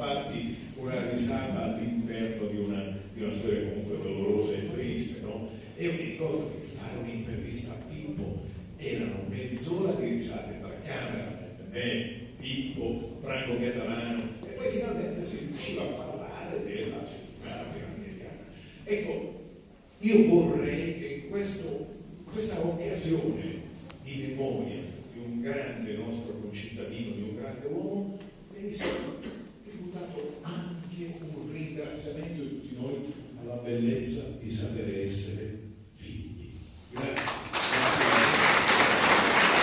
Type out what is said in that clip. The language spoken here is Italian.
strapparti una risata all'interno di una, di una storia comunque dolorosa e triste, no? E io mi ricordo che fare un'intervista a Pippo erano mezz'ora di risate tra camera, me, Pippo, Franco Catalano, e poi finalmente si riusciva a parlare della settimana americana. Ecco, io vorrei che questo, questa occasione di memoria di un grande nostro concittadino, noi alla bellezza di sapere essere